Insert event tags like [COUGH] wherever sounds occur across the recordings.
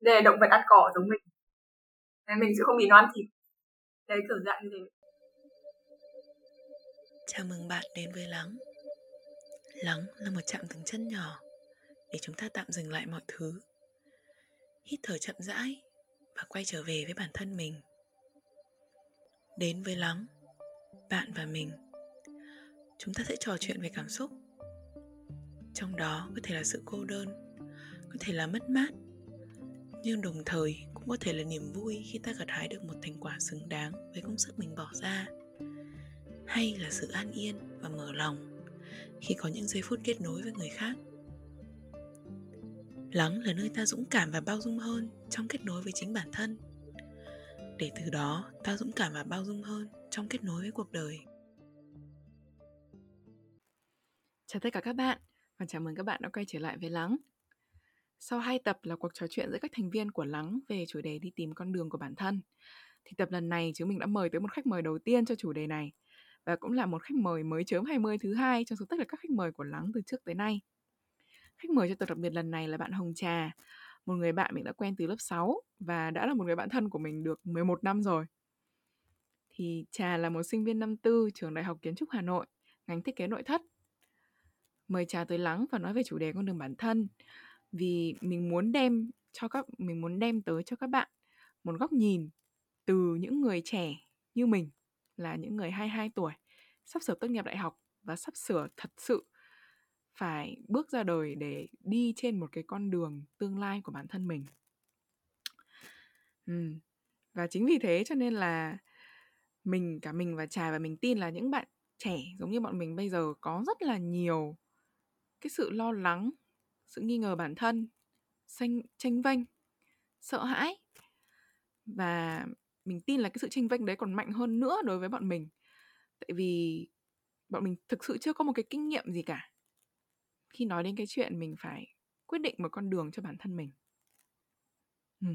để động vật ăn cỏ giống mình. Nên mình sẽ không bị nó ăn thịt đấy kiểu dạng như thế. Chào mừng bạn đến với Lắng. Lắng là một chạm dừng chân nhỏ Để chúng ta tạm dừng lại mọi thứ. Hít thở chậm rãi Và quay trở về với bản thân mình. Đến với Lắng, Bạn và mình. Chúng ta sẽ trò chuyện về cảm xúc. Trong đó có thể là sự cô đơn, Có thể là mất mát nhưng đồng thời, cũng có thể là niềm vui Khi ta gặt hái được một thành quả xứng đáng Với công sức mình bỏ ra. Hay là sự an yên và mở lòng khi có những giây phút kết nối với người khác. Lắng là nơi ta dũng cảm và bao dung hơn trong kết nối với chính bản thân. Để từ đó, ta dũng cảm và bao dung hơn trong kết nối với cuộc đời. Chào tất cả các bạn. Và chào mừng các bạn đã quay trở lại với lắng sau hai tập là cuộc trò chuyện giữa các thành viên của lắng về chủ đề đi tìm con đường của bản thân thì tập lần này chúng mình đã mời tới một khách mời đầu tiên cho chủ đề này và cũng là một khách mời mới chớm 20 thứ hai trong số tất cả các khách mời của Lắng từ trước tới nay. Khách mời cho tập đặc biệt lần này là bạn Hồng Trà, một người bạn mình đã quen từ lớp 6 và đã là một người bạn thân của mình được 11 năm rồi. Thì Trà là một sinh viên năm tư trường Đại học Kiến trúc Hà Nội, ngành thiết kế nội thất. Mời Trà tới Lắng và nói về chủ đề con đường bản thân vì mình muốn đem cho các mình muốn đem tới cho các bạn một góc nhìn từ những người trẻ như mình là những người 22 tuổi, sắp sửa tốt nghiệp đại học và sắp sửa thật sự phải bước ra đời để đi trên một cái con đường tương lai của bản thân mình. Ừ. Và chính vì thế cho nên là mình cả mình và Trà và mình tin là những bạn trẻ giống như bọn mình bây giờ có rất là nhiều cái sự lo lắng, sự nghi ngờ bản thân, xanh tranh vênh, sợ hãi. Và mình tin là cái sự tranh vênh đấy còn mạnh hơn nữa đối với bọn mình. Tại vì bọn mình thực sự chưa có một cái kinh nghiệm gì cả. Khi nói đến cái chuyện mình phải quyết định một con đường cho bản thân mình. Ừ.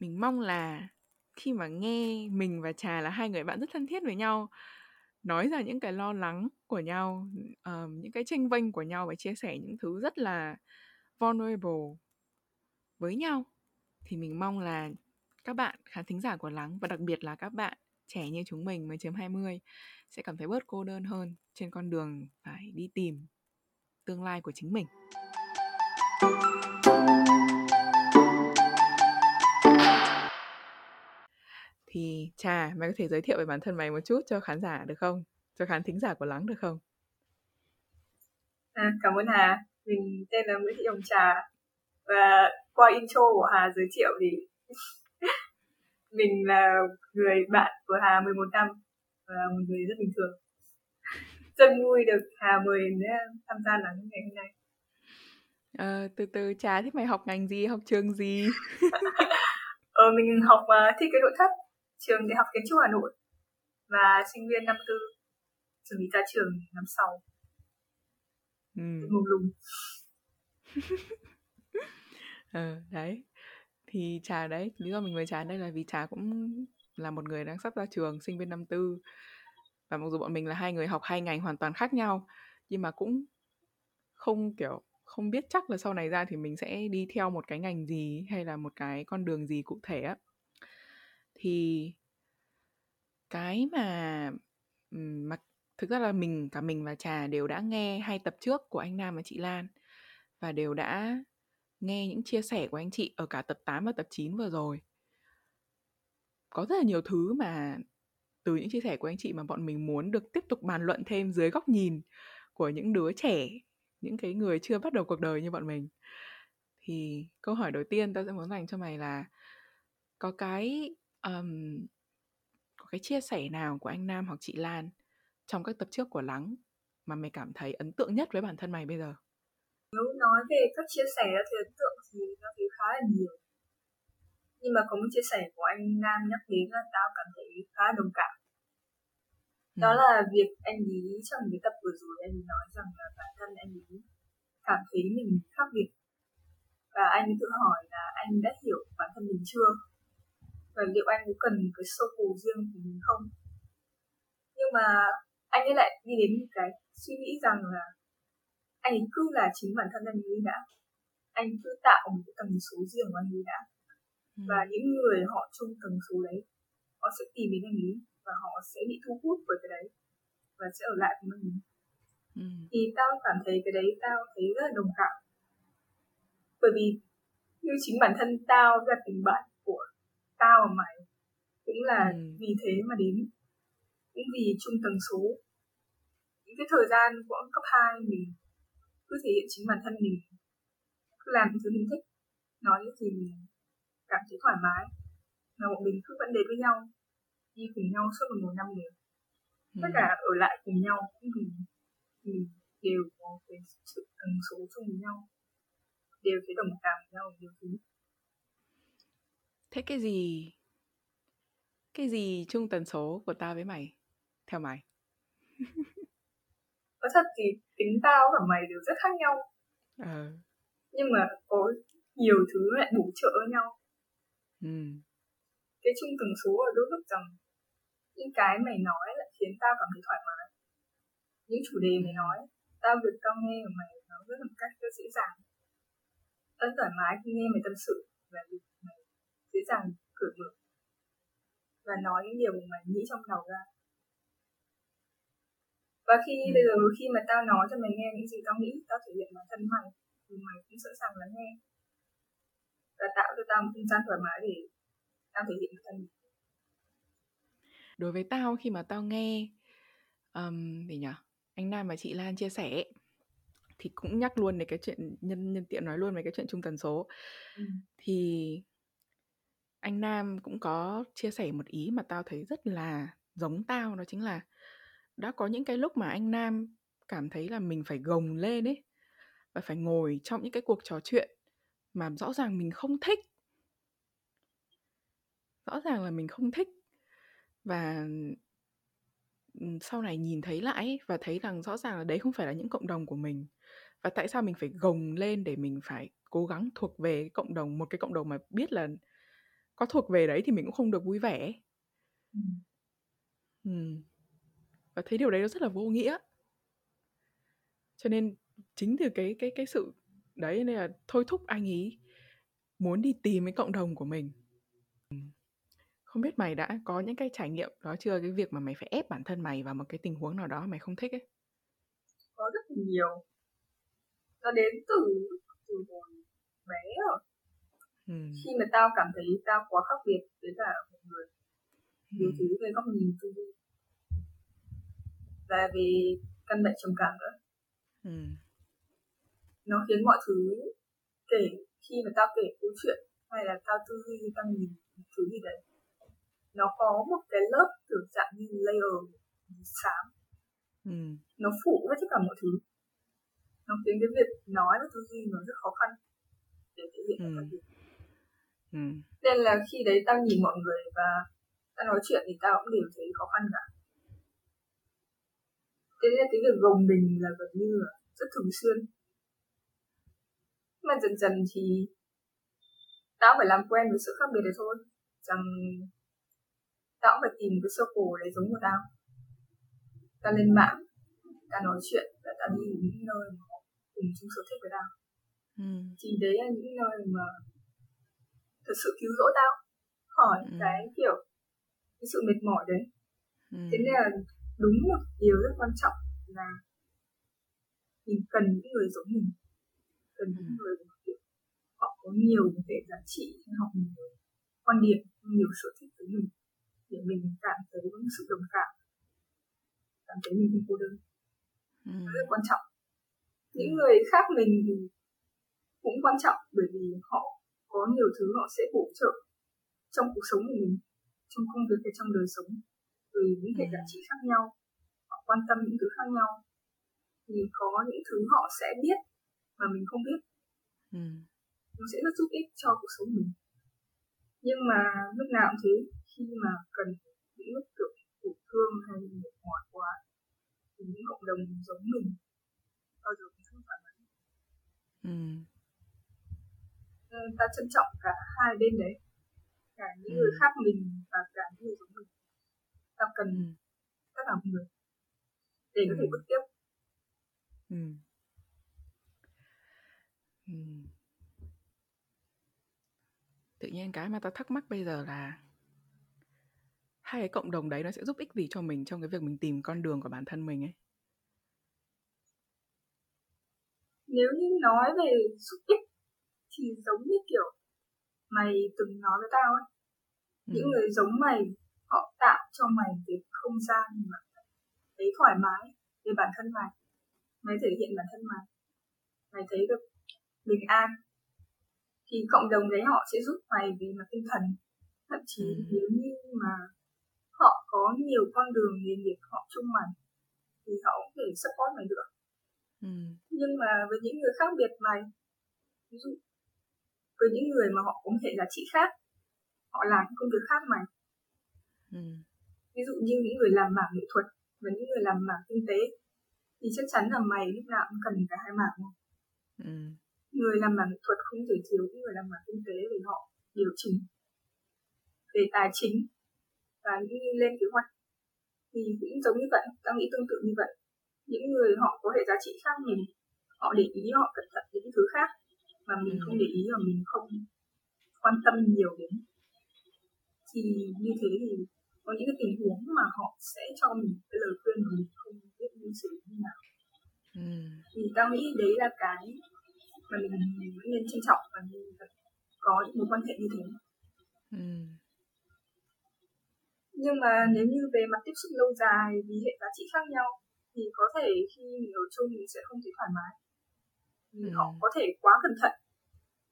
mình mong là khi mà nghe mình và trà là hai người bạn rất thân thiết với nhau nói ra những cái lo lắng của nhau uh, những cái tranh vênh của nhau và chia sẻ những thứ rất là vulnerable với nhau thì mình mong là các bạn khán thính giả của Lắng và đặc biệt là các bạn trẻ như chúng mình mới chấm 20 sẽ cảm thấy bớt cô đơn hơn trên con đường phải đi tìm tương lai của chính mình. Thì Trà, mày có thể giới thiệu về bản thân mày một chút cho khán giả được không? Cho khán thính giả của Lắng được không? À, cảm ơn Hà. Mình tên là Nguyễn Thị Hồng Trà và qua intro của Hà giới thiệu thì [LAUGHS] mình là người bạn của Hà 11 năm và một người rất bình thường rất vui được Hà mời đến tham gia lắng ngày hôm nay Ờ, từ từ trà thế mày học ngành gì học trường gì [LAUGHS] ờ, mình học uh, thiết kế nội thất trường đại học kiến trúc hà nội và sinh viên năm tư chuẩn bị ra trường năm sau ừ. mùng lùng ờ đấy. Thì trà đấy lý do mình mời trà đây là vì trà cũng là một người đang sắp ra trường sinh viên năm tư. Và mặc dù bọn mình là hai người học hai ngành hoàn toàn khác nhau nhưng mà cũng không kiểu không biết chắc là sau này ra thì mình sẽ đi theo một cái ngành gì hay là một cái con đường gì cụ thể á thì cái mà mà thực ra là mình cả mình và trà đều đã nghe hai tập trước của anh Nam và chị Lan và đều đã nghe những chia sẻ của anh chị ở cả tập 8 và tập 9 vừa rồi. Có rất là nhiều thứ mà từ những chia sẻ của anh chị mà bọn mình muốn được tiếp tục bàn luận thêm dưới góc nhìn của những đứa trẻ, những cái người chưa bắt đầu cuộc đời như bọn mình. Thì câu hỏi đầu tiên tao sẽ muốn dành cho mày là có cái um, có cái chia sẻ nào của anh Nam hoặc chị Lan trong các tập trước của Lắng mà mày cảm thấy ấn tượng nhất với bản thân mày bây giờ? nếu nói về các chia sẻ thì ấn tượng thì nó thấy khá là nhiều nhưng mà có một chia sẻ của anh Nam nhắc đến là tao cảm thấy khá là đồng cảm ừ. đó là việc anh ý trong cái tập vừa rồi anh ấy nói rằng là bản thân anh ý cảm thấy mình khác biệt và anh tự hỏi là anh đã hiểu bản thân mình chưa và liệu anh có cần cái circle riêng của mình không? Nhưng mà anh ấy lại đi đến một cái suy nghĩ rằng là anh ấy cứ là chính bản thân anh ấy đã. Anh cứ tạo một cái tần số riêng của anh ấy đã. Ừ. và những người họ chung tần số đấy họ sẽ tìm đến anh ấy và họ sẽ bị thu hút bởi cái đấy và sẽ ở lại anh ấy. Ừ. thì tao cảm thấy cái đấy tao thấy rất là đồng cảm. Bởi vì như chính bản thân tao và tình bạn tao và mày. Cũng là Ừ. vì thế mà đến. Cũng vì chung tần số. Những cái thời gian của cấp 2 mình cứ thể hiện chính bản thân mình. Cứ làm những thứ mình thích. Nói những gì mình cảm thấy thoải mái. Mà bọn mình cứ vẫn đến với nhau. Đi cùng nhau suốt một năm liền Ừ. tất cả ở lại cùng nhau. Cũng vì mình đều có cái sự tần số chung với nhau. Đều thấy đồng cảm với nhau nhiều thứ Thế cái gì cái gì chung tần số của tao với mày theo mày? có thật thì tính tao và mày đều rất khác nhau Ờ. nhưng mà có nhiều thứ lại bổ trợ với nhau Ừ. cái chung tần số ở đôi lúc rằng những cái mày nói lại khiến tao cảm thấy thoải mái những chủ đề mày nói tao được tao nghe của mày nó rất là một cách rất dễ dàng rất thoải mái khi nghe mày tâm sự và việc dễ dàng cởi mở và nói những điều mà nghĩ trong đầu ra và khi Ừ. bây giờ khi mà tao nói cho mày nghe những gì tao nghĩ tao thể hiện bản thân mày thì mày cũng sẵn sàng lắng nghe và tạo cho tao một không gian thoải mái để tao thể hiện bản thân mình Đối với tao khi mà tao nghe um, gì nhỉ? Anh Nam và chị Lan chia sẻ thì cũng nhắc luôn đến cái chuyện nhân nhân tiện nói luôn về cái chuyện chung tần số ừ. thì anh Nam cũng có chia sẻ một ý mà tao thấy rất là giống tao đó chính là đã có những cái lúc mà anh Nam cảm thấy là mình phải gồng lên ấy và phải ngồi trong những cái cuộc trò chuyện mà rõ ràng mình không thích. Rõ ràng là mình không thích và sau này nhìn thấy lại ấy, và thấy rằng rõ ràng là đấy không phải là những cộng đồng của mình. Và tại sao mình phải gồng lên để mình phải cố gắng thuộc về cái cộng đồng một cái cộng đồng mà biết là có thuộc về đấy thì mình cũng không được vui vẻ. Ừ. Và thấy điều đấy nó rất là vô nghĩa. Cho nên chính từ cái cái cái sự đấy nên là thôi thúc anh ấy muốn đi tìm cái cộng đồng của mình. Không biết mày đã có những cái trải nghiệm đó chưa? Cái việc mà mày phải ép bản thân mày vào một cái tình huống nào đó mày không thích ấy. Có rất là nhiều. Nó đến từ từ hồi bé rồi Ừm. khi mà tao cảm thấy tao quá khác biệt với cả mọi người nhiều Ừm. thứ về góc nhìn tư duy và về căn bệnh trầm cảm nữa Ừm. nó khiến mọi thứ kể khi mà tao kể câu chuyện hay là tao tư duy tao nhìn thứ gì đấy nó có một cái lớp kiểu dạng như layer xám Ừm. nó phủ hết tất cả mọi thứ nó khiến cái việc nói và tư duy nó rất khó khăn để thể hiện Ừm. Ừm. nên là khi đấy tao nhìn mọi người và tao nói chuyện thì tao cũng đều thấy khó khăn cả. Thế nên cái việc gồng mình là gần như là rất thường xuyên. Mà dần dần thì tao phải làm quen với sự khác biệt này thôi. Rằng tao cũng phải tìm cái circle đấy giống của tao. Tao lên mạng tao nói chuyện và tao đi những nơi mà họ cùng chung sở thích với tao. Ừm. thì đấy là những nơi mà thật sự cứu rỗi tao khỏi Ừ. cái kiểu cái sự mệt mỏi đấy Ừm. thế nên là đúng một điều rất quan trọng là mình cần những người giống mình cần những Ừ. người mà kiểu họ có nhiều về giá trị họ nhiều quan điểm nhiều sở thích với mình để mình cảm thấy có một sự đồng cảm cảm thấy mình không cô đơn Ừm. rất quan trọng những Ừ. người khác mình thì cũng quan trọng bởi vì họ có nhiều thứ họ sẽ bổ trợ trong cuộc sống của mình trong công việc và trong đời sống vì những hệ Ừ. giá trị khác nhau họ quan tâm những thứ khác nhau thì có những thứ họ sẽ biết mà mình không biết Ừm. nó sẽ rất giúp ích cho cuộc sống mình nhưng mà lúc nào cũng thế khi mà cần những lúc kiểu tổn thương hay mệt mỏi quá thì những cộng đồng giống mình bao giờ cũng không là Ừm. Ta trân trọng cả hai bên đấy cả những người Ừ. khác mình và cả những người giống mình ta cần Ừm. tất cả mọi người để có thể Ừ. bước tiếp tự nhiên cái mà tao thắc mắc bây giờ là hai cái cộng đồng đấy nó sẽ giúp ích gì cho mình trong cái việc mình tìm con đường của bản thân mình ấy nếu như nói về giúp ích thì giống như kiểu mày từng nói với tao ấy ừ. những người giống mày họ tạo cho mày cái không gian mà thấy thoải mái về bản thân mày mày thể hiện bản thân mày mày thấy được bình an thì cộng đồng đấy họ sẽ giúp mày về mặt tinh thần thậm chí ừ. nếu như mà họ có nhiều con đường nghề nghiệp họ chung mày thì họ cũng thể support mày được ừ. nhưng mà với những người khác biệt mày ví dụ với những người mà họ có hệ giá trị khác họ làm công việc khác mày ừ. ví dụ như những người làm mảng nghệ thuật và những người làm mảng kinh tế thì chắc chắn là mày lúc nào cũng cần cả hai mảng. Ừ. người làm mảng nghệ thuật không thể thiếu những người làm mảng kinh tế để họ điều chỉnh về tài chính và những lên kế hoạch thì cũng giống như vậy tao nghĩ tương tự như vậy những người họ có hệ giá trị khác mình họ để ý họ cẩn thận những thứ khác mà mình ừ. không để ý và mình không quan tâm nhiều đến thì như thế thì có những cái tình huống mà họ sẽ cho mình cái lời khuyên mà mình không biết nên xử như nào ừ. thì tao nghĩ đấy là cái mà mình, mình nên trân trọng và mình có những mối quan hệ như thế ừ. nhưng mà nếu như về mặt tiếp xúc lâu dài vì hệ giá trị khác nhau thì có thể khi mình ở chung mình sẽ không thấy thoải mái vì ừ. họ có thể quá cẩn thận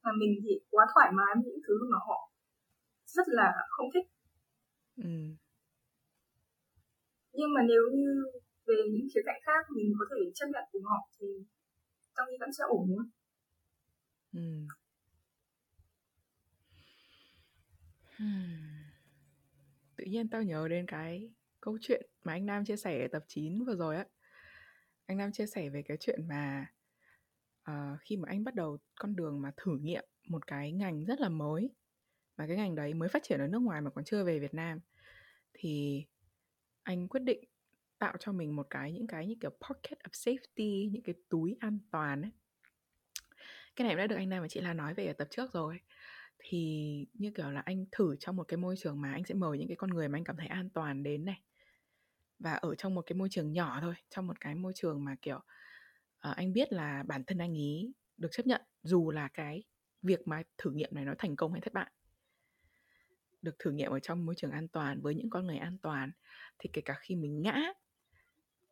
mà mình thì quá thoải mái với những thứ mà họ rất là không thích ừ. nhưng mà nếu như về những khía cạnh khác mình có thể chấp nhận cùng họ thì tao nghĩ vẫn sẽ ổn nữa ừ. [SIGHS] Tự nhiên tao nhớ đến cái câu chuyện mà anh Nam chia sẻ ở tập 9 vừa rồi á. Anh Nam chia sẻ về cái chuyện mà Ờ, khi mà anh bắt đầu con đường mà thử nghiệm một cái ngành rất là mới, mà cái ngành đấy mới phát triển ở nước ngoài mà còn chưa về Việt Nam, thì anh quyết định tạo cho mình một cái những cái như kiểu pocket of safety, những cái túi an toàn ấy. Cái này đã được anh Nam và chị Lan nói về ở tập trước rồi. Thì như kiểu là anh thử trong một cái môi trường mà anh sẽ mời những cái con người mà anh cảm thấy an toàn đến này. Và ở trong một cái môi trường nhỏ thôi, trong một cái môi trường mà kiểu uh, anh biết là bản thân anh ý được chấp nhận dù là cái việc mà thử nghiệm này nó thành công hay thất bại. Được thử nghiệm ở trong môi trường an toàn với những con người an toàn thì kể cả khi mình ngã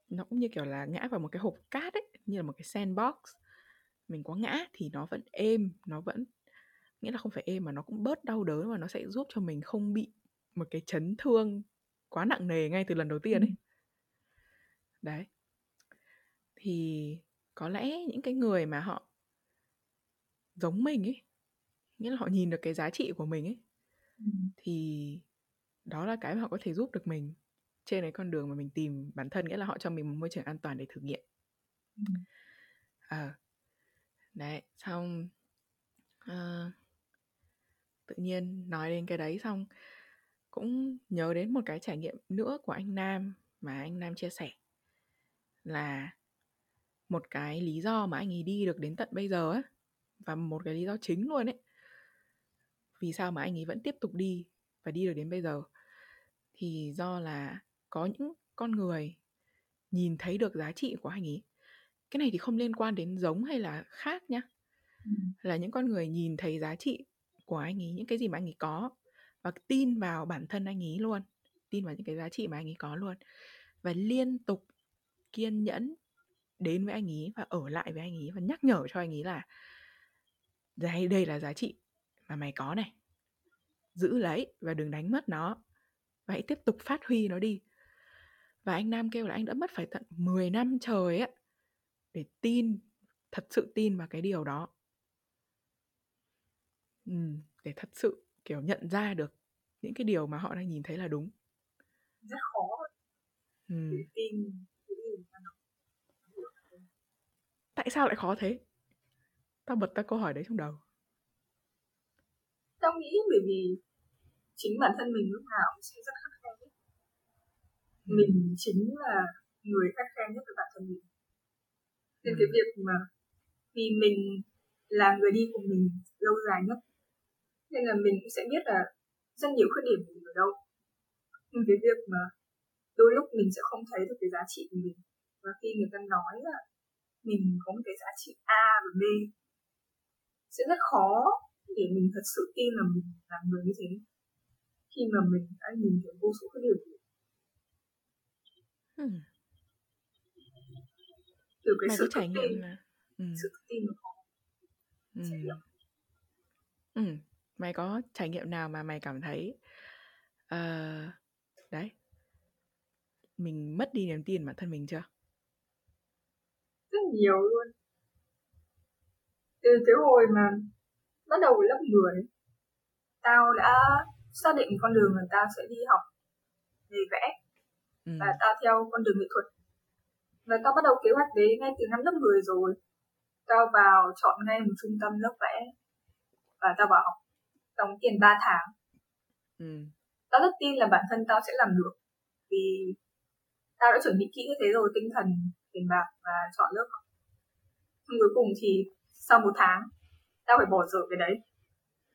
nó cũng như kiểu là ngã vào một cái hộp cát ấy như là một cái sandbox mình có ngã thì nó vẫn êm nó vẫn nghĩa là không phải êm mà nó cũng bớt đau đớn và nó sẽ giúp cho mình không bị một cái chấn thương quá nặng nề ngay từ lần đầu tiên ấy. Đấy. Thì có lẽ những cái người mà họ giống mình ấy nghĩa là họ nhìn được cái giá trị của mình ấy thì đó là cái mà họ có thể giúp được mình trên cái con đường mà mình tìm bản thân nghĩa là họ cho mình một môi trường an toàn để thử nghiệm. À, đấy xong uh, tự nhiên nói đến cái đấy xong cũng nhớ đến một cái trải nghiệm nữa của anh Nam mà anh Nam chia sẻ là một cái lý do mà anh ấy đi được đến tận bây giờ á và một cái lý do chính luôn ấy. Vì sao mà anh ấy vẫn tiếp tục đi và đi được đến bây giờ? Thì do là có những con người nhìn thấy được giá trị của anh ấy. Cái này thì không liên quan đến giống hay là khác nhá. Ừ. là những con người nhìn thấy giá trị của anh ấy những cái gì mà anh ấy có và tin vào bản thân anh ấy luôn tin vào những cái giá trị mà anh ấy có luôn và liên tục kiên nhẫn đến với anh ấy và ở lại với anh ấy và nhắc nhở cho anh ấy là đây đây là giá trị mà mày có này. Giữ lấy và đừng đánh mất nó và hãy tiếp tục phát huy nó đi. Và anh Nam kêu là anh đã mất phải tận 10 năm trời á để tin thật sự tin vào cái điều đó. Ừ, để thật sự kiểu nhận ra được những cái điều mà họ đang nhìn thấy là đúng. Rất khó. Ừ. để tin tại sao lại khó thế? Tao bật ra câu hỏi đấy trong đầu. Tao nghĩ bởi vì chính bản thân mình lúc nào cũng sẽ rất khắc khe nhất ừ. mình chính là người khắc khe nhất với bản thân mình. Nên ừ. cái việc mà vì mình là người đi cùng mình lâu dài nhất nên là mình cũng sẽ biết là rất nhiều khuyết điểm của mình ở đâu. Nhưng cái việc mà đôi lúc mình sẽ không thấy được cái giá trị của mình và khi người ta nói là mình có một cái giá trị A và B sẽ rất khó để mình thật sự tin là mình là người như thế khi mà mình đã nhìn thấy vô số của mình. Hmm. Từ cái Mày sự trải nghiệm tin, là ừ. sự tự tin của Ừ. Ừ. Mày có trải nghiệm nào mà mày cảm thấy ờ, đấy mình mất đi niềm tin bản thân mình chưa? Rất nhiều luôn từ cái hồi mà bắt đầu lớp 10 tao đã xác định con đường là tao sẽ đi học về vẽ Ừ. và tao theo con đường nghệ thuật và tao bắt đầu kế hoạch đấy ngay từ năm lớp 10 rồi tao vào chọn ngay một trung tâm lớp vẽ và tao vào học đóng tiền 3 tháng Ừ. tao rất tin là bản thân tao sẽ làm được vì tao đã chuẩn bị kỹ như thế rồi tinh thần tiền bạc và chọn lớp học nhưng cuối cùng thì sau một tháng tao phải bỏ dở cái đấy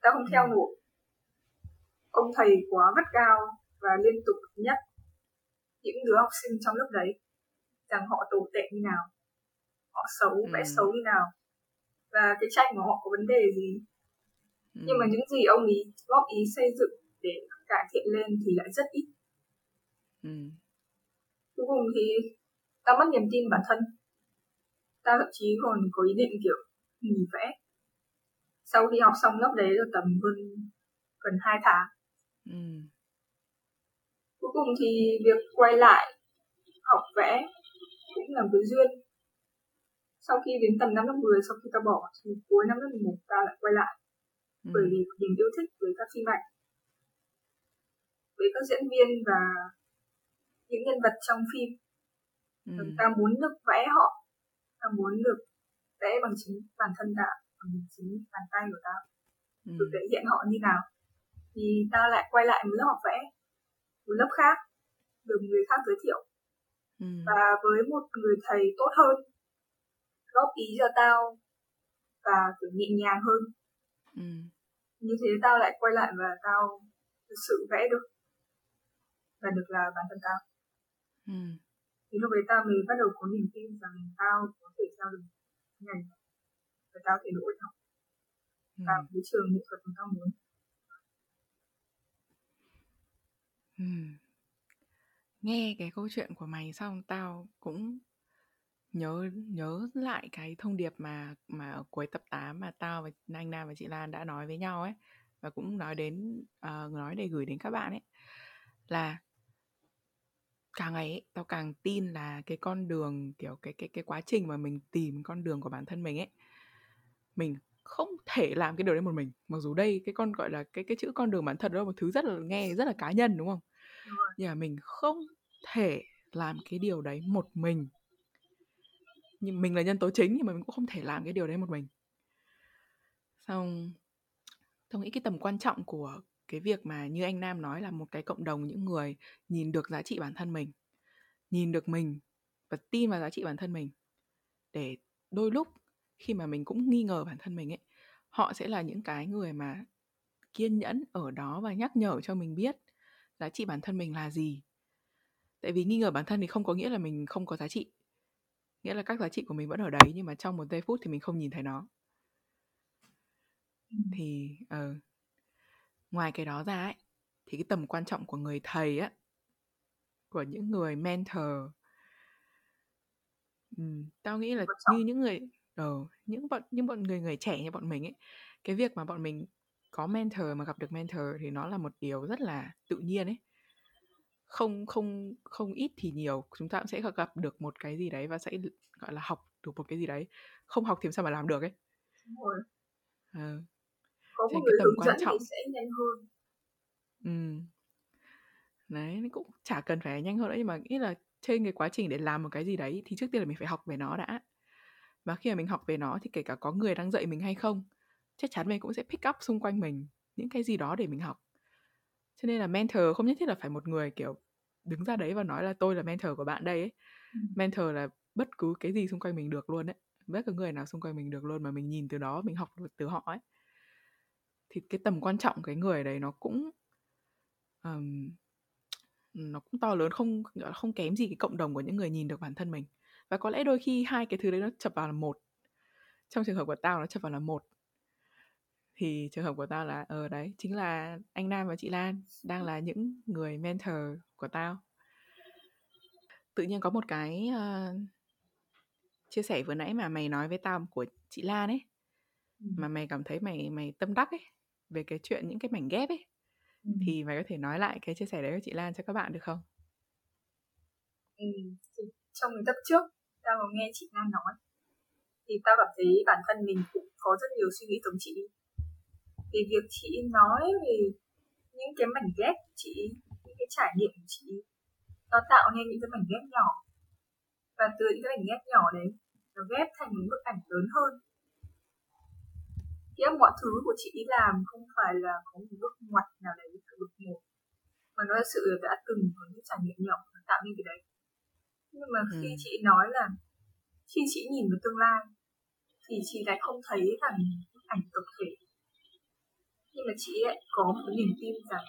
tao không theo Ừ. nổi ông thầy quá gắt cao và liên tục nhắc những đứa học sinh trong lớp đấy rằng họ tồi tệ như nào họ xấu vẽ Ừ. xấu như nào và cái tranh của họ có vấn đề gì Ừ. nhưng mà những gì ông ý góp ý xây dựng để cải thiện lên thì lại rất ít Ừ. cuối cùng thì tao mất niềm tin bản thân. Tao thậm chí còn có ý định kiểu nghỉ vẽ. Sau khi học xong lớp đấy được tầm hơn gần 2 tháng. Ừ. cuối cùng thì việc quay lại học vẽ cũng là một duyên. Sau khi đến tầm năm lớp 10 sau khi tao bỏ thì cuối năm lớp 11 tao lại quay lại. Ừ. bởi vì mình yêu thích với các phim ảnh. Với các diễn viên và những nhân vật trong phim Ừ. tao muốn được vẽ họ tao muốn được vẽ bằng chính bản thân tao bằng chính bàn tay của tao Ừ. được thể hiện họ như nào thì tao lại quay lại một lớp học vẽ một lớp khác được người khác giới thiệu Ừ. và với một người thầy tốt hơn góp ý cho tao và kiểu nhẹ nhàng hơn Ừ. như thế tao lại quay lại và tao thực sự vẽ được và được là bản thân tao Ừ. thì lúc đấy tao mới bắt đầu có niềm tin rằng tao có thể theo được ngành và tao thể đỗ học Ừ. vào cái trường nghệ thuật mà tao muốn Ừ. Nghe cái câu chuyện của mày xong tao cũng nhớ nhớ lại cái thông điệp mà mà ở cuối tập 8 mà tao và anh Nam và chị Lan đã nói với nhau ấy và cũng nói đến ờ, nói để gửi đến các bạn ấy là càng ngày ấy, tao càng tin là cái con đường kiểu cái cái cái quá trình mà mình tìm con đường của bản thân mình ấy mình không thể làm cái điều đấy một mình. Mặc dù đây cái con gọi là cái cái chữ con đường bản thân đó là một thứ rất là nghe rất là cá nhân đúng không? Đúng rồi. nhưng mà mình không thể làm cái điều đấy một mình. Nhưng mình là nhân tố chính nhưng mà mình cũng không thể làm cái điều đấy một mình. Xong tôi nghĩ cái tầm quan trọng của cái việc mà như anh Nam nói là một cái cộng đồng những người nhìn được giá trị bản thân mình nhìn được mình và tin vào giá trị bản thân mình. Để đôi lúc khi mà mình cũng nghi ngờ bản thân mình ấy họ sẽ là những cái người mà kiên nhẫn ở đó và nhắc nhở cho mình biết giá trị bản thân mình là gì. Tại vì nghi ngờ bản thân thì không có nghĩa là mình không có giá trị nghĩa là các giá trị của mình vẫn ở đấy nhưng mà trong một giây phút thì mình không nhìn thấy nó. Thì ờ ngoài cái đó ra ấy thì cái tầm quan trọng của người thầy á của những người mentor ừ, tao nghĩ là như những người ờ những bọn những bọn người người trẻ như bọn mình ấy cái việc mà bọn mình có mentor mà gặp được mentor thì nó là một điều rất là tự nhiên ấy. Không không không ít thì nhiều chúng ta cũng sẽ gặp được một cái gì đấy và sẽ gọi là học được một cái gì đấy. Không học thì sao mà làm được ấy. Rồi. Có một người tầm hướng quan dẫn trọng. thì sẽ nhanh hơn Ừ. Đấy, nó cũng chả cần phải nhanh hơn nữa nhưng mà nghĩ là trên cái quá trình để làm một cái gì đấy thì trước tiên là mình phải học về nó đã. Và khi mà mình học về nó thì kể cả có người đang dạy mình hay không, chắc chắn mình cũng sẽ pick up xung quanh mình những cái gì đó để mình học. Cho nên là mentor không nhất thiết là phải một người kiểu đứng ra đấy và nói là tôi là mentor của bạn đây ấy. Ừ. Mentor là bất cứ cái gì xung quanh mình được luôn ấy. Bất cứ người nào xung quanh mình được luôn mà mình nhìn từ đó, mình học được từ họ ấy. Thì cái tầm quan trọng cái người đấy nó cũng um, nó cũng to lớn không không kém gì cái cộng đồng của những người nhìn được bản thân mình. Và có lẽ đôi khi hai cái thứ đấy nó chập vào là một. Trong trường hợp của tao nó chập vào là một. Thì trường hợp của tao là ờ đấy chính là anh Nam và chị Lan đang là những người mentor của tao. Tự nhiên có một cái uh, chia sẻ vừa nãy mà mày nói với tao của chị Lan ấy ừ. mà mày cảm thấy mày mày tâm đắc ấy về cái chuyện những cái mảnh ghép ấy ừ. thì mày có thể nói lại cái chia sẻ đấy của chị Lan cho các bạn được không? Ừ. Trong tập trước tao có nghe chị Lan nói thì tao cảm thấy bản thân mình cũng có rất nhiều suy nghĩ giống chị vì việc chị nói về những cái mảnh ghép chị những cái trải nghiệm của chị nó tạo nên những cái mảnh ghép nhỏ và từ những cái mảnh ghép nhỏ đấy nó ghép thành một bức ảnh lớn hơn nghĩa mọi thứ của chị làm không phải là có một bước ngoặt nào đấy ở bước một. Mà nó là sự đã từng có những trải nghiệm nhỏ tạo nên cái đấy. Nhưng mà khi ừ. chị nói là khi chị nhìn vào tương lai thì chị lại không thấy bức ảnh tập thể. Nhưng mà chị ấy có một niềm tin rằng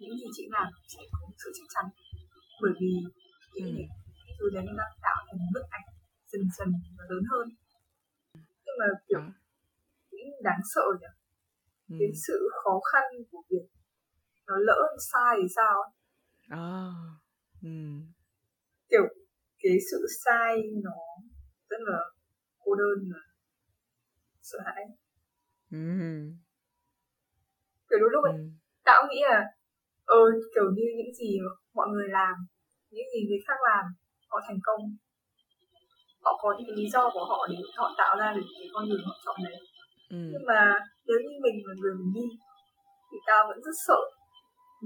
những gì chị làm sẽ có sự chắc chắn. Bởi vì những ừ. thứ đấy nó tạo thành bức ảnh dần dần và lớn hơn. Nhưng mà kiểu ừ đáng sợ nhỉ ừ. cái sự khó khăn của việc nó lỡ sai thì sao à, ừ. kiểu cái sự sai nó rất là cô đơn và sợ hãi ừ. kiểu lúc lúc ấy ừ. tao nghĩ là ờ kiểu như những gì mọi người làm những gì người khác làm họ thành công họ có những lý do của họ để họ tạo ra được cái con đường họ chọn đấy ừ. nhưng mà nếu như mình là người mình đi thì tao vẫn rất sợ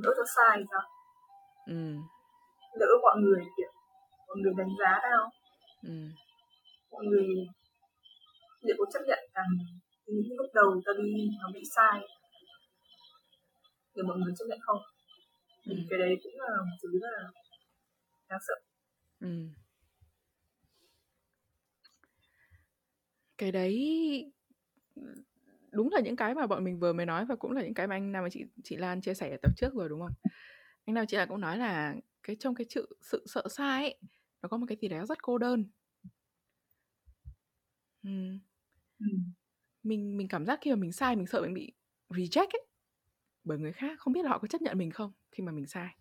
lỡ cho sai sao ừ. lỡ mọi người kiểu mọi người đánh giá tao ừ. mọi người liệu có chấp nhận rằng những lúc đầu tao đi nó bị sai để mọi người chấp nhận không thì ừ. cái đấy cũng là một thứ rất là đáng sợ ừ. cái đấy đúng là những cái mà bọn mình vừa mới nói và cũng là những cái mà anh Nam và chị chị Lan chia sẻ ở tập trước rồi đúng không? Anh Nam chị Lan cũng nói là cái trong cái sự sự sợ sai ấy, nó có một cái gì đó rất cô đơn. Uhm. Mình mình cảm giác khi mà mình sai mình sợ mình bị reject ấy bởi người khác không biết là họ có chấp nhận mình không khi mà mình sai.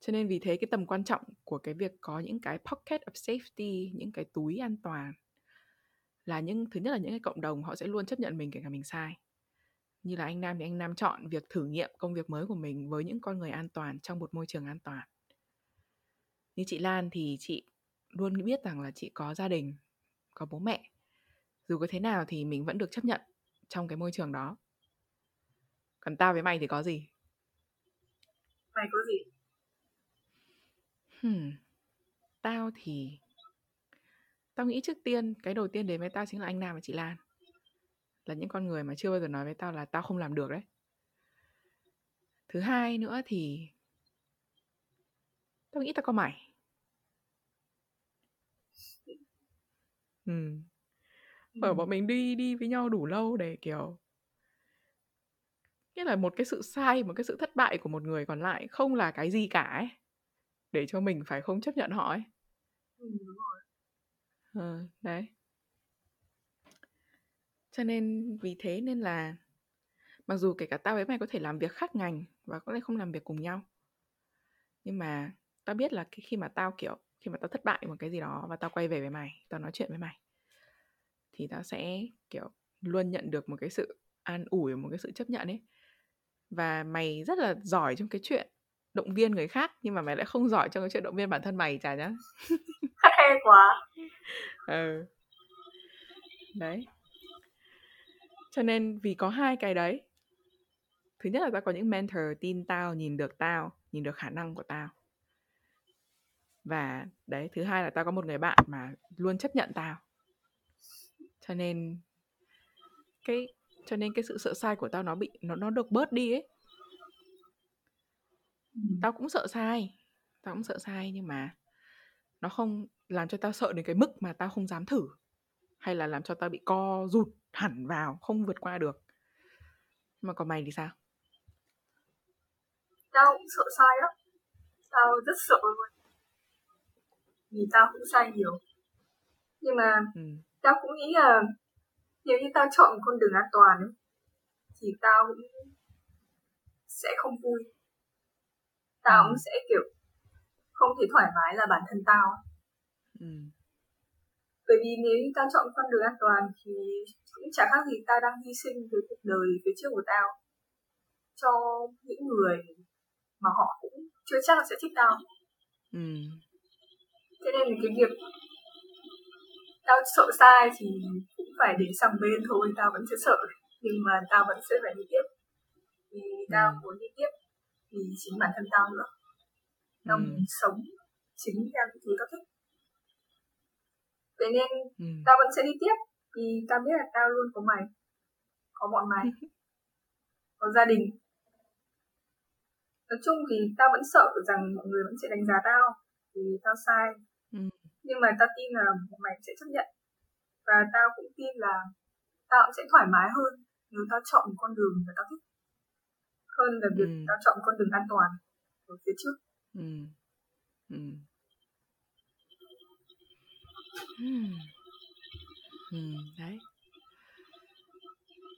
Cho nên vì thế cái tầm quan trọng của cái việc có những cái pocket of safety, những cái túi an toàn là những thứ nhất là những cái cộng đồng họ sẽ luôn chấp nhận mình kể cả mình sai. Như là anh Nam thì anh Nam chọn việc thử nghiệm công việc mới của mình với những con người an toàn trong một môi trường an toàn. Như chị Lan thì chị luôn biết rằng là chị có gia đình có bố mẹ. Dù có thế nào thì mình vẫn được chấp nhận trong cái môi trường đó. Còn tao với mày thì có gì? Mày có gì? Hmm. tao thì Tao nghĩ trước tiên, cái đầu tiên đến với tao chính là anh Nam và chị Lan. Là những con người mà chưa bao giờ nói với tao là tao không làm được đấy. Thứ hai nữa thì tao nghĩ tao có mày. Ừ. Bởi bọn mình đi đi với nhau đủ lâu để kiểu nghĩa là một cái sự sai, một cái sự thất bại của một người còn lại không là cái gì cả ấy. Để cho mình phải không chấp nhận họ ấy. Ừ, đúng rồi. Ờ, đấy. Cho nên vì thế nên là mặc dù kể cả tao với mày có thể làm việc khác ngành và có thể không làm việc cùng nhau. Nhưng mà tao biết là cái khi mà tao kiểu khi mà tao thất bại một cái gì đó và tao quay về với mày, tao nói chuyện với mày thì tao sẽ kiểu luôn nhận được một cái sự an ủi, một cái sự chấp nhận ấy. Và mày rất là giỏi trong cái chuyện động viên người khác nhưng mà mày lại không giỏi trong cái chuyện động viên bản thân mày chả nhá. [LAUGHS] [LAUGHS] hay quá. Ừ. Đấy. Cho nên vì có hai cái đấy. Thứ nhất là tao có những mentor tin tao nhìn được tao nhìn được khả năng của tao. Và đấy thứ hai là tao có một người bạn mà luôn chấp nhận tao. Cho nên cái cho nên cái sự sợ sai của tao nó bị nó nó được bớt đi ấy. Ừ. tao cũng sợ sai. Tao cũng sợ sai nhưng mà nó không làm cho tao sợ đến cái mức mà tao không dám thử hay là làm cho tao bị co rụt hẳn vào không vượt qua được. Mà còn mày thì sao? Tao cũng sợ sai lắm. Tao rất sợ luôn. Vì tao cũng sai nhiều. Nhưng mà ừ. tao cũng nghĩ là nếu như tao chọn con đường an toàn ấy, thì tao cũng sẽ không vui. Tao Ừ. cũng sẽ kiểu không thể thoải mái là bản thân tao Ừ. bởi vì nếu như tao chọn con đường an toàn thì cũng chả khác gì tao đang hy sinh với cuộc đời phía trước của tao cho những người mà họ cũng chưa chắc là sẽ thích tao Ừ. thế nên là cái việc tao sợ sai thì cũng phải để sang bên thôi tao vẫn sẽ sợ nhưng mà tao vẫn sẽ phải đi tiếp vì tao Ừ. muốn đi tiếp vì chính bản thân tao nữa tao Ừ. sống chính theo những thứ tao thích thế nên Ừ. tao vẫn sẽ đi tiếp vì tao biết là tao luôn có mày có bọn mày [LAUGHS] có gia đình nói chung thì tao vẫn sợ rằng mọi người vẫn sẽ đánh giá tao vì tao sai Ừ. nhưng mà tao tin là bọn mày sẽ chấp nhận và tao cũng tin là tao cũng sẽ thoải mái hơn nếu tao chọn một con đường mà tao thích hơn là việc Ừ. tao chọn con đường an toàn ở phía trước Ừ. Ừ. Ừm. Ừm, đấy.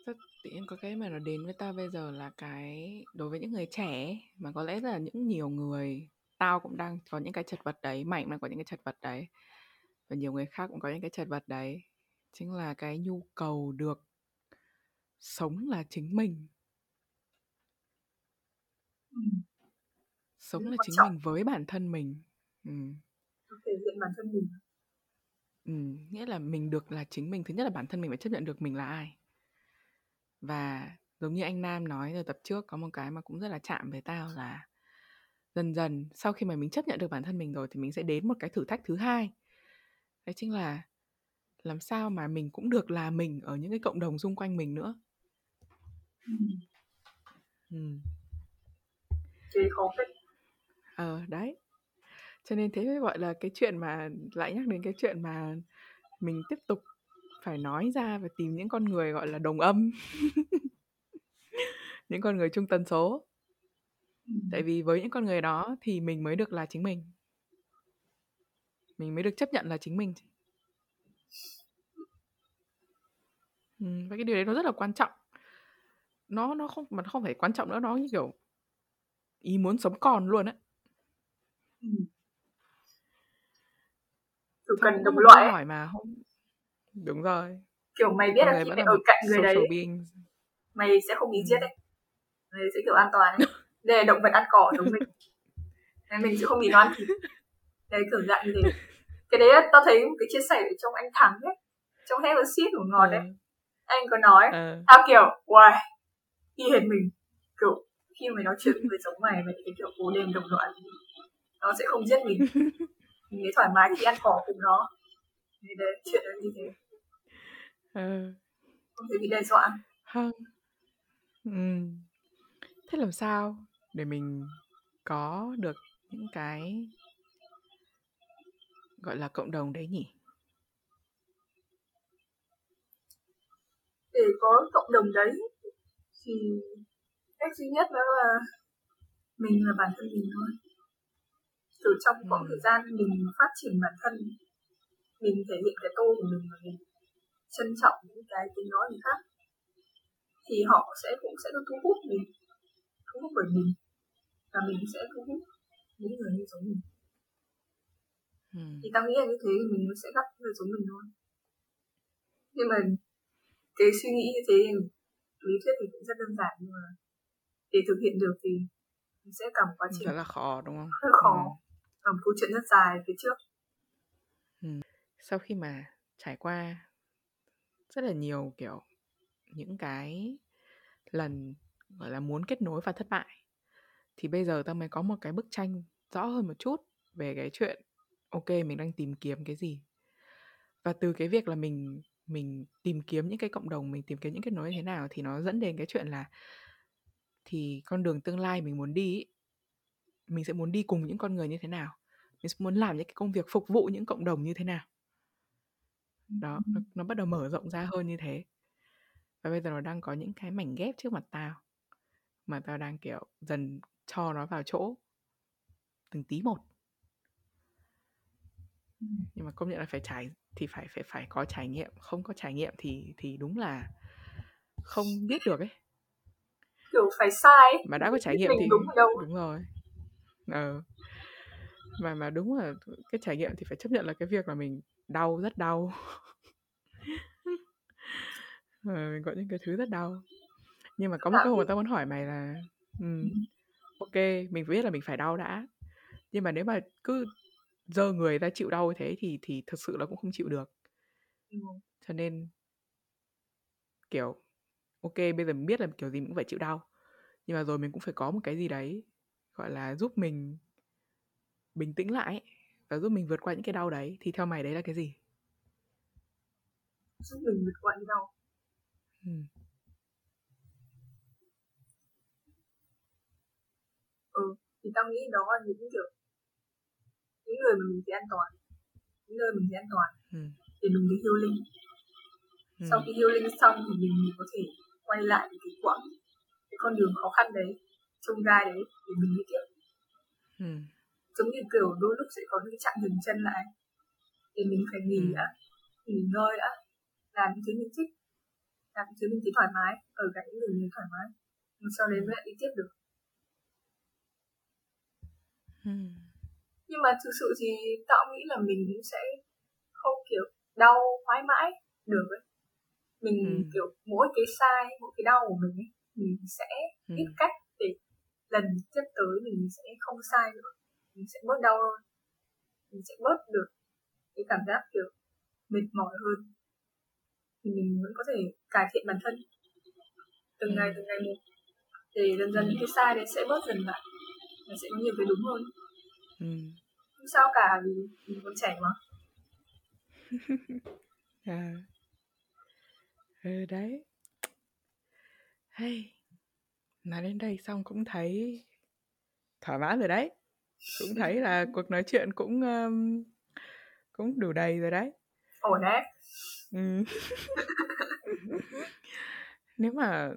Rất tự nhiên có cái mà nó đến với tao bây giờ là cái đối với những người trẻ ấy, mà có lẽ là những nhiều người tao cũng đang có những cái chật vật đấy, Mạnh đang có những cái chật vật đấy và nhiều người khác cũng có những cái chật vật đấy. Chính là cái nhu cầu được sống là chính mình sống là chính trọng. mình với bản thân mình. Ừm. thể hiện bản thân mình Ừm, nghĩa là mình được là chính mình. Thứ nhất là bản thân mình phải chấp nhận được mình là ai. Và giống như anh Nam nói ở tập trước có một cái mà cũng rất là chạm với tao là dần dần sau khi mà mình chấp nhận được bản thân mình rồi thì mình sẽ đến một cái thử thách thứ hai. Đấy chính là làm sao mà mình cũng được là mình ở những cái cộng đồng xung quanh mình nữa. ừ. Thì khó phết Ờ đấy. Cho nên thế mới gọi là cái chuyện mà lại nhắc đến cái chuyện mà mình tiếp tục phải nói ra và tìm những con người gọi là đồng âm. [LAUGHS] những con người chung tần số. Tại vì với những con người đó thì mình mới được là chính mình. Mình mới được chấp nhận là chính mình. Ừm, và cái điều đấy nó rất là quan trọng. Nó nó không mà nó không phải quan trọng nữa, nó như kiểu ý muốn sống còn luôn á. Ừ. Kiểu cần đồng loại hỏi mà không đúng rồi. kiểu mày biết là khi mày ở cạnh người đấy being. mày sẽ không bị Ừ. giết ấy mày sẽ kiểu an toàn ấy. Đây là động vật ăn cỏ giống mình. Nên mình sẽ không bị nó ăn thịt đấy kiểu dạng như thế. Cái đấy tao thấy một cái chia sẻ ở trong anh thắng ấy. Trong a Seat của ngọt ấy. Ờ, anh có nói ờ, tao kiểu wow y hệt mình. Kiểu khi mày nói chuyện với người giống mày mày thấy kiểu cố đêm đồng loại nó sẽ không giết mình [LAUGHS] mình thấy thoải mái khi ăn cỏ cùng nó thì đấy chuyện là như thế ờ. không thể bị đe dọa Không. Ừm. Thế làm sao để mình có được những cái gọi là cộng đồng đấy nhỉ? để có cộng đồng đấy thì cách duy nhất đó là mình là bản thân mình thôi từ trong quãng Ừm. thời gian mình phát triển bản thân mình thể hiện cái tôi của mình và mình trân trọng những cái tiếng nói người khác thì họ sẽ cũng sẽ được thu hút mình thu hút bởi mình và mình sẽ thu hút những người như giống mình thì tao nghĩ là như thế thì mình sẽ gặp người giống mình thôi nhưng mà cái suy nghĩ như thế lý thuyết thì cũng rất đơn giản nhưng mà để thực hiện được thì mình sẽ cả một quá trình Rất là khó đúng không? [LAUGHS] rất khó Ừm và một câu chuyện rất dài phía trước. Ừ. Sau khi mà trải qua rất là nhiều kiểu những cái lần gọi là muốn kết nối và thất bại thì bây giờ tao mới có một cái bức tranh rõ hơn một chút về cái chuyện ok mình đang tìm kiếm cái gì. Và từ cái việc là mình mình tìm kiếm những cái cộng đồng mình tìm kiếm những kết nối như thế nào thì nó dẫn đến cái chuyện là thì con đường tương lai mình muốn đi ý, mình sẽ muốn đi cùng những con người như thế nào? Mình sẽ muốn làm những cái công việc phục vụ những cộng đồng như thế nào? Đó nó, nó bắt đầu mở rộng ra hơn như thế. Và bây giờ nó đang có những cái mảnh ghép trước mặt tao mà tao đang kiểu dần cho nó vào chỗ từng tí một. Nhưng mà công nhận là phải trải thì phải phải phải có trải nghiệm. Không có trải nghiệm thì thì đúng là không biết được ấy. Kiểu phải sai mà đã có trải nghiệm thì đúng, đâu. đúng rồi ờ. Mà mà đúng là cái trải nghiệm thì phải chấp nhận là cái việc là mình đau rất đau. [LAUGHS] Ờ, mình có những cái thứ rất đau. Nhưng mà có một câu mà tao muốn hỏi mày là um, ok mình biết là mình phải đau đã nhưng mà nếu mà cứ dơ người ra chịu đau như thế thì thì thật sự là cũng không chịu được. Ừ. cho nên kiểu ok bây giờ mình biết là kiểu gì mình cũng phải chịu đau nhưng mà rồi mình cũng phải có một cái gì đấy gọi là giúp mình bình tĩnh lại và giúp mình vượt qua những cái đau đấy thì theo mày đấy là cái gì giúp mình vượt qua những đau ừ. ừ thì tao nghĩ đó là những kiểu những người mà mình thấy an toàn những nơi mình thấy an toàn ừ. để mình đi healing ừ. sau khi healing xong thì mình, mình có thể quay lại cái quãng cái con đường khó khăn đấy trông gai đấy để mình đi tiếp ừ. giống như kiểu đôi lúc sẽ có những cái chặng dừng chân lại để mình phải nghỉ ừ. đã nghỉ ngơi đã làm những thứ mình thích làm những thứ mình thấy thoải mái ở cạnh những người mình thoải mái sau đấy mới lại đi tiếp được ừ nhưng mà thực sự thì tao nghĩ là mình cũng sẽ không kiểu đau mãi mãi được ấy mình ừ. kiểu mỗi cái sai mỗi cái đau của mình ấy mình sẽ ừ. biết cách để lần tiếp tới mình sẽ không sai nữa. Mình sẽ bớt đau hơn. Mình sẽ bớt được cái cảm giác kiểu mệt mỏi hơn. Thì mình vẫn có thể cải thiện bản thân. Từng ừ. ngày từng ngày một. Để dần dần những cái sai đấy sẽ bớt dần lại. Và sẽ có nhiều cái đúng hơn. Ừ. không sao cả vì mình còn trẻ mà. À. [LAUGHS] ừ đấy. Hay nói đến đây xong cũng thấy thoải mái rồi đấy. Cũng thấy là [LAUGHS] cuộc nói chuyện cũng um, cũng đủ đầy rồi đấy. Ổn đấy. Ừ. [LAUGHS] nếu mà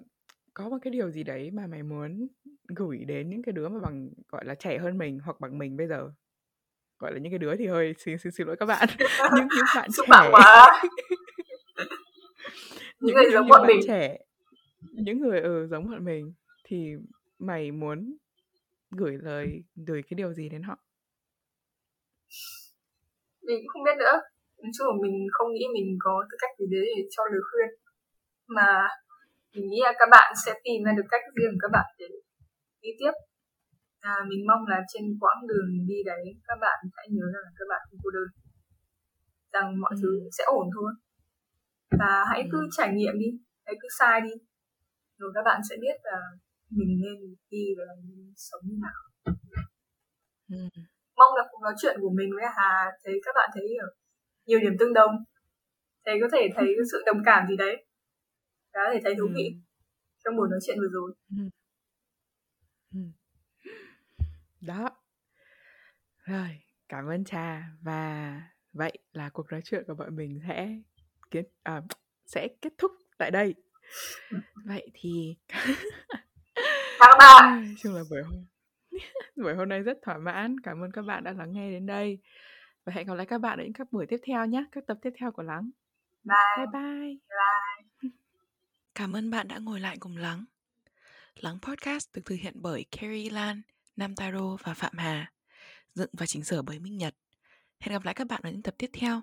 có một cái điều gì đấy mà mày muốn gửi đến những cái đứa mà bằng gọi là trẻ hơn mình hoặc bằng mình bây giờ gọi là những cái đứa thì hơi xin xin, xin lỗi các bạn. [LAUGHS] Những những bạn trẻ. những người giống bọn mình. trẻ. Những người ở ừ, giống bọn mình thì mày muốn gửi lời gửi cái điều gì đến họ? Mình cũng không biết nữa. Nói chung là mình không nghĩ mình có tư cách gì đấy để cho lời khuyên. Mà mình nghĩ là các bạn sẽ tìm ra được cách riêng của các bạn để đi tiếp. À, mình mong là trên quãng đường đi đấy các bạn hãy nhớ rằng là các bạn không cô đơn. Rằng mọi ừ. thứ sẽ ổn thôi. Và hãy cứ ừ. trải nghiệm đi hãy cứ sai đi. Rồi các bạn sẽ biết là mình nên đi và nên sống như nào ừ. mong là cuộc nói chuyện của mình với Hà thấy các bạn thấy nhiều điểm tương đồng thấy có thể thấy sự đồng cảm gì đấy đã thể thấy thú vị ừ. trong buổi nói chuyện vừa rồi ừ. Ừ. đó rồi cảm ơn trà và vậy là cuộc nói chuyện của bọn mình sẽ kết à, sẽ kết thúc tại đây vậy thì [LAUGHS] chào các bạn. Chung là buổi hôm [LAUGHS] buổi hôm nay rất thỏa mãn. Cảm ơn các bạn đã lắng nghe đến đây. Và hẹn gặp lại các bạn ở những các buổi tiếp theo nhé các tập tiếp theo của lắng. Bye bye. Bye, bye. [LAUGHS] cảm ơn bạn đã ngồi lại cùng lắng. Lắng podcast được thực hiện bởi Carrie Lan Nam Taro và Phạm Hà. Dựng và chỉnh sửa bởi Minh Nhật. Hẹn gặp lại các bạn ở những tập tiếp theo